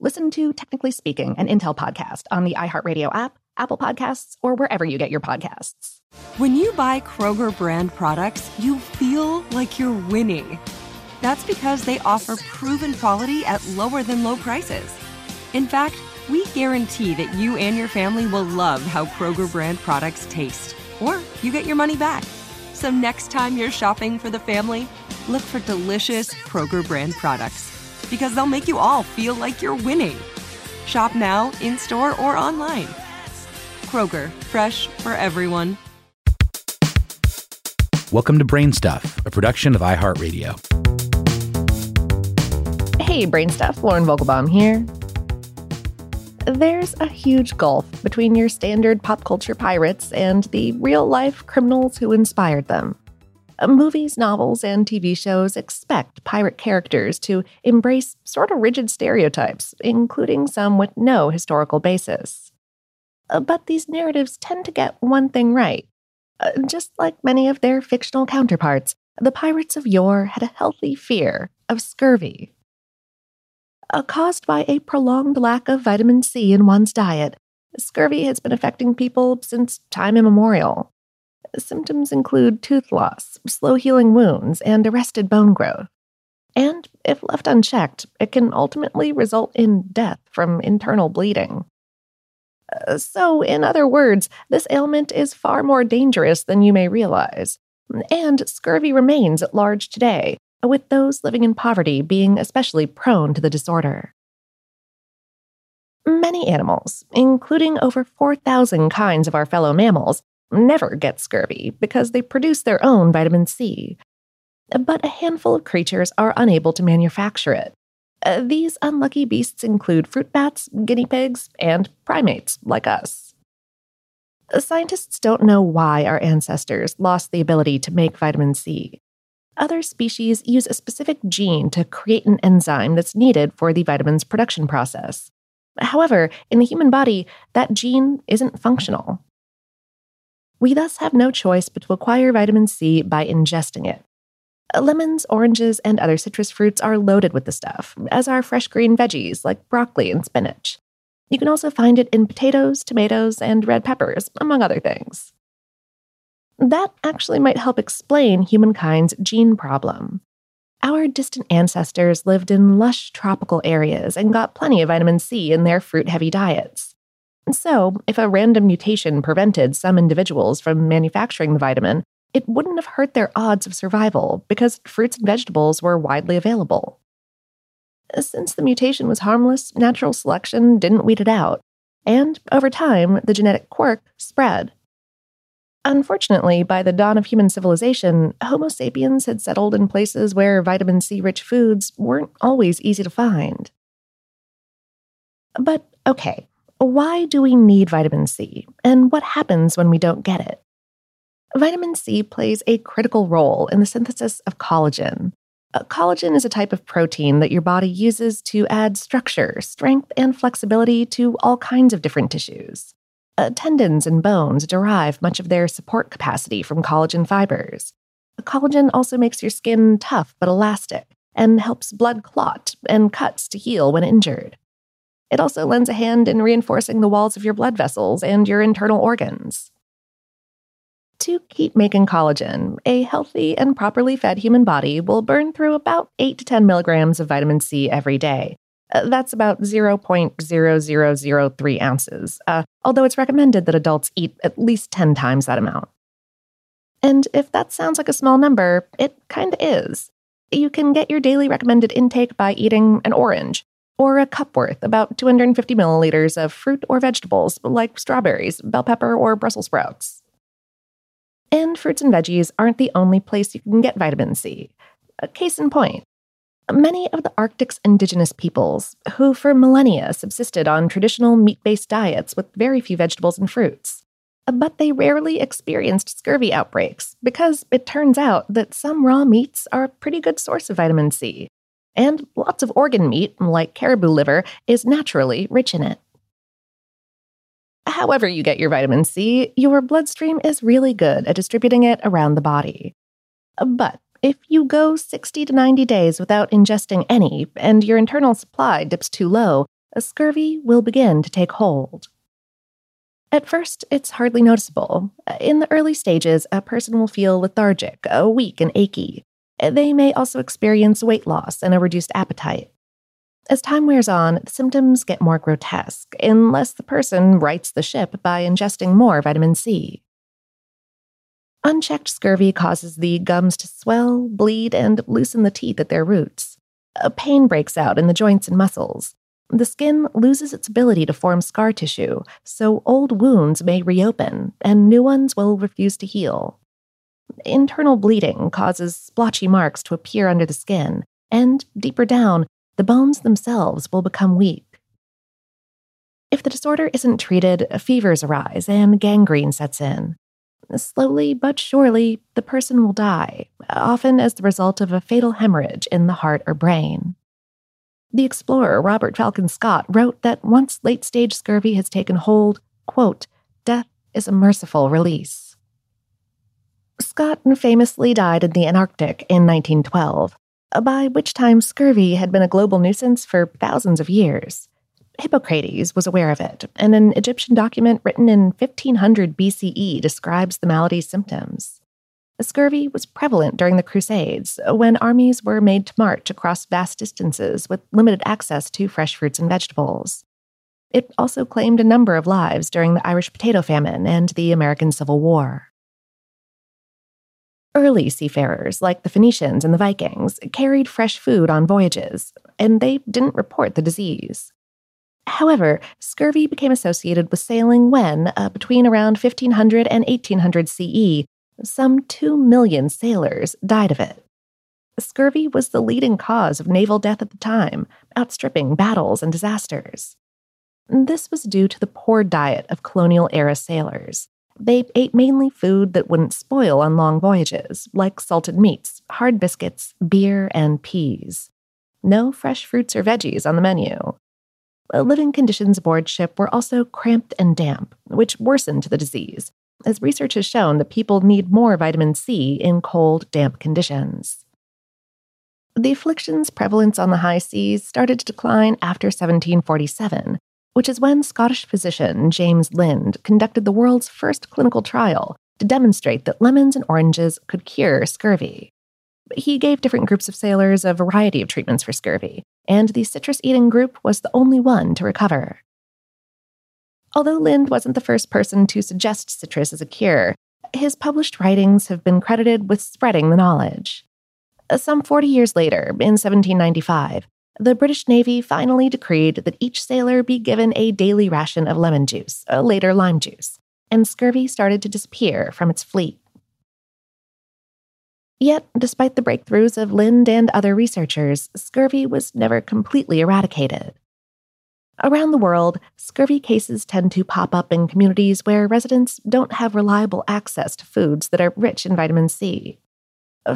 Listen to Technically Speaking, an Intel podcast on the iHeartRadio app, Apple Podcasts, or wherever you get your podcasts. When you buy Kroger brand products, you feel like you're winning. That's because they offer proven quality at lower than low prices. In fact, we guarantee that you and your family will love how Kroger brand products taste, or you get your money back. So next time you're shopping for the family, look for delicious Kroger brand products because they'll make you all feel like you're winning. Shop now, in store, or online. Kroger, fresh for everyone. Welcome to BrainStuff, a production of iHeartRadio. Hey, BrainStuff, Lauren Vogelbaum here. There's a huge gulf between your standard pop culture pirates and the real life criminals who inspired them. Movies, novels, and TV shows expect pirate characters to embrace sort of rigid stereotypes, including some with no historical basis. Uh, but these narratives tend to get one thing right. Uh, just like many of their fictional counterparts, the pirates of yore had a healthy fear of scurvy. Uh, caused by a prolonged lack of vitamin C in one's diet, scurvy has been affecting people since time immemorial. Symptoms include tooth loss, slow healing wounds, and arrested bone growth. And if left unchecked, it can ultimately result in death from internal bleeding. Uh, so, in other words, this ailment is far more dangerous than you may realize. And scurvy remains at large today, with those living in poverty being especially prone to the disorder. Many animals, including over 4,000 kinds of our fellow mammals, never get scurvy because they produce their own vitamin C. But a handful of creatures are unable to manufacture it. Uh, these unlucky beasts include fruit bats, guinea pigs, and primates like us. Scientists don't know why our ancestors lost the ability to make vitamin C. Other species use a specific gene to create an enzyme that's needed for the vitamin's production process. However, in the human body, that gene isn't functional. We thus have no choice but to acquire vitamin C by ingesting it. Uh, lemons, oranges, and other citrus fruits are loaded with the stuff, as are fresh green veggies like broccoli and spinach. You can also find it in potatoes, tomatoes, and red peppers, among other things. That actually might help explain humankind's gene problem. Our distant ancestors lived in lush tropical areas and got plenty of vitamin C in their fruit heavy diets. So, if a random mutation prevented some individuals from manufacturing the vitamin, it wouldn't have hurt their odds of survival because fruits and vegetables were widely available. Since the mutation was harmless, natural selection didn't weed it out, and over time, the genetic quirk spread. Unfortunately, by the dawn of human civilization, Homo sapiens had settled in places where vitamin C rich foods weren't always easy to find. But okay, why do we need vitamin C, and what happens when we don't get it? Vitamin C plays a critical role in the synthesis of collagen. Uh, collagen is a type of protein that your body uses to add structure, strength, and flexibility to all kinds of different tissues. Uh, tendons and bones derive much of their support capacity from collagen fibers. Collagen also makes your skin tough but elastic and helps blood clot and cuts to heal when injured. It also lends a hand in reinforcing the walls of your blood vessels and your internal organs. To keep making collagen, a healthy and properly fed human body will burn through about 8 to 10 milligrams of vitamin C every day. Uh, that's about 0.0003 ounces, uh, although it's recommended that adults eat at least 10 times that amount. And if that sounds like a small number, it kinda is. You can get your daily recommended intake by eating an orange, or a cup worth, about 250 milliliters of fruit or vegetables like strawberries, bell pepper, or Brussels sprouts. And fruits and veggies aren't the only place you can get vitamin C. A case in point, many of the Arctic's indigenous peoples, who for millennia subsisted on traditional meat based diets with very few vegetables and fruits, but they rarely experienced scurvy outbreaks because it turns out that some raw meats are a pretty good source of vitamin C. And lots of organ meat, like caribou liver, is naturally rich in it. However, you get your vitamin C, your bloodstream is really good at distributing it around the body. But if you go 60 to 90 days without ingesting any and your internal supply dips too low, a scurvy will begin to take hold. At first, it's hardly noticeable. In the early stages, a person will feel lethargic, weak, and achy. Eh, they may also experience weight loss and a reduced appetite. As time wears on, the symptoms get more grotesque unless the person rights the ship by ingesting more vitamin C. Unchecked scurvy causes the gums to swell, bleed, and loosen the teeth at their roots. A pain breaks out in the joints and muscles. The skin loses its ability to form scar tissue, so old wounds may reopen and new ones will refuse to heal. Internal bleeding causes splotchy marks to appear under the skin, and deeper down, the bones themselves will become weak. If the disorder isn't treated, fevers arise and gangrene sets in. Slowly but surely, the person will die, often as the result of a fatal hemorrhage in the heart or brain. The explorer Robert Falcon Scott wrote that once late stage scurvy has taken hold, quote, death is a merciful release. Scott famously died in the Antarctic in 1912, by which time scurvy had been a global nuisance for thousands of years. Hippocrates was aware of it, and an Egyptian document written in 1500 BCE describes the malady's symptoms. Scurvy was prevalent during the Crusades, when armies were made to march across vast distances with limited access to fresh fruits and vegetables. It also claimed a number of lives during the Irish potato famine and the American Civil War. Early seafarers, like the Phoenicians and the Vikings, carried fresh food on voyages, and they didn't report the disease. However, scurvy became associated with sailing when, uh, between around 1500 and 1800 CE, some 2 million sailors died of it. Scurvy was the leading cause of naval death at the time, outstripping battles and disasters. This was due to the poor diet of colonial era sailors, they ate mainly food that wouldn't spoil on long voyages, like salted meats, hard biscuits, beer, and peas. No fresh fruits or veggies on the menu. Uh, living conditions aboard ship were also cramped and damp, which worsened the disease, as research has shown that people need more vitamin C in cold, damp conditions. The affliction's prevalence on the high seas started to decline after 1747, which is when Scottish physician James Lind conducted the world's first clinical trial to demonstrate that lemons and oranges could cure scurvy. He gave different groups of sailors a variety of treatments for scurvy, and the citrus eating group was the only one to recover. Although Lind wasn't the first person to suggest citrus as a cure, his published writings have been credited with spreading the knowledge. Some 40 years later, in 1795, the British Navy finally decreed that each sailor be given a daily ration of lemon juice, uh, later lime juice, and scurvy started to disappear from its fleet. Yet, despite the breakthroughs of Lind and other researchers, scurvy was never completely eradicated. Around the world, scurvy cases tend to pop up in communities where residents don't have reliable access to foods that are rich in vitamin C.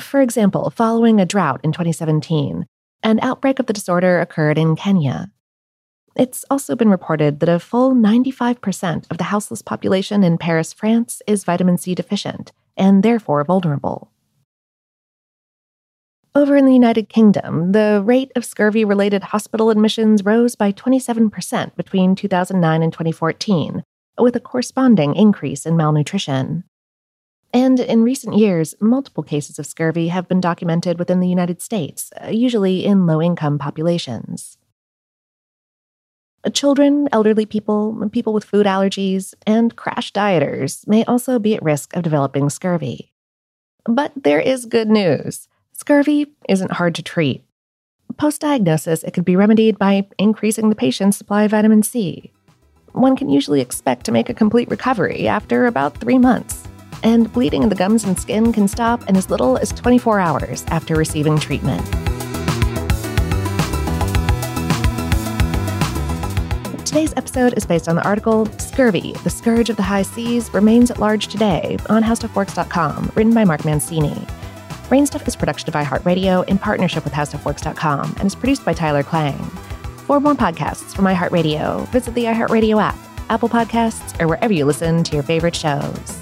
For example, following a drought in 2017, an outbreak of the disorder occurred in Kenya. It's also been reported that a full 95% of the houseless population in Paris, France is vitamin C deficient and therefore vulnerable. Over in the United Kingdom, the rate of scurvy related hospital admissions rose by 27% between 2009 and 2014, with a corresponding increase in malnutrition. And in recent years, multiple cases of scurvy have been documented within the United States, uh, usually in low income populations. Children, elderly people, people with food allergies, and crash dieters may also be at risk of developing scurvy. But there is good news. Scurvy isn't hard to treat. Post diagnosis, it can be remedied by increasing the patient's supply of vitamin C. One can usually expect to make a complete recovery after about three months, and bleeding in the gums and skin can stop in as little as 24 hours after receiving treatment. Today's episode is based on the article Scurvy, the Scourge of the High Seas Remains at Large Today on HowStuffWorks.com, written by Mark Mancini. Brainstuff is production of iHeartRadio in partnership with HowStuffWorks.com and is produced by Tyler Klang. For more podcasts from iHeartRadio, visit the iHeartRadio app, Apple Podcasts, or wherever you listen to your favorite shows.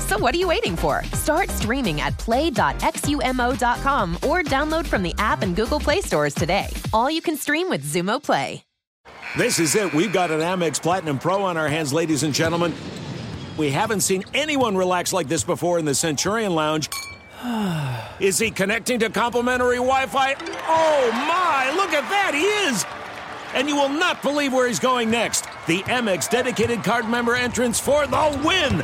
So what are you waiting for? Start streaming at play.xumo.com or download from the app and Google Play stores today. All you can stream with Xumo Play. This is it. We've got an Amex Platinum Pro on our hands, ladies and gentlemen. We haven't seen anyone relax like this before in the Centurion Lounge. Is he connecting to complimentary Wi Fi? Oh my, look at that, he is! And you will not believe where he's going next. The Amex dedicated card member entrance for the win!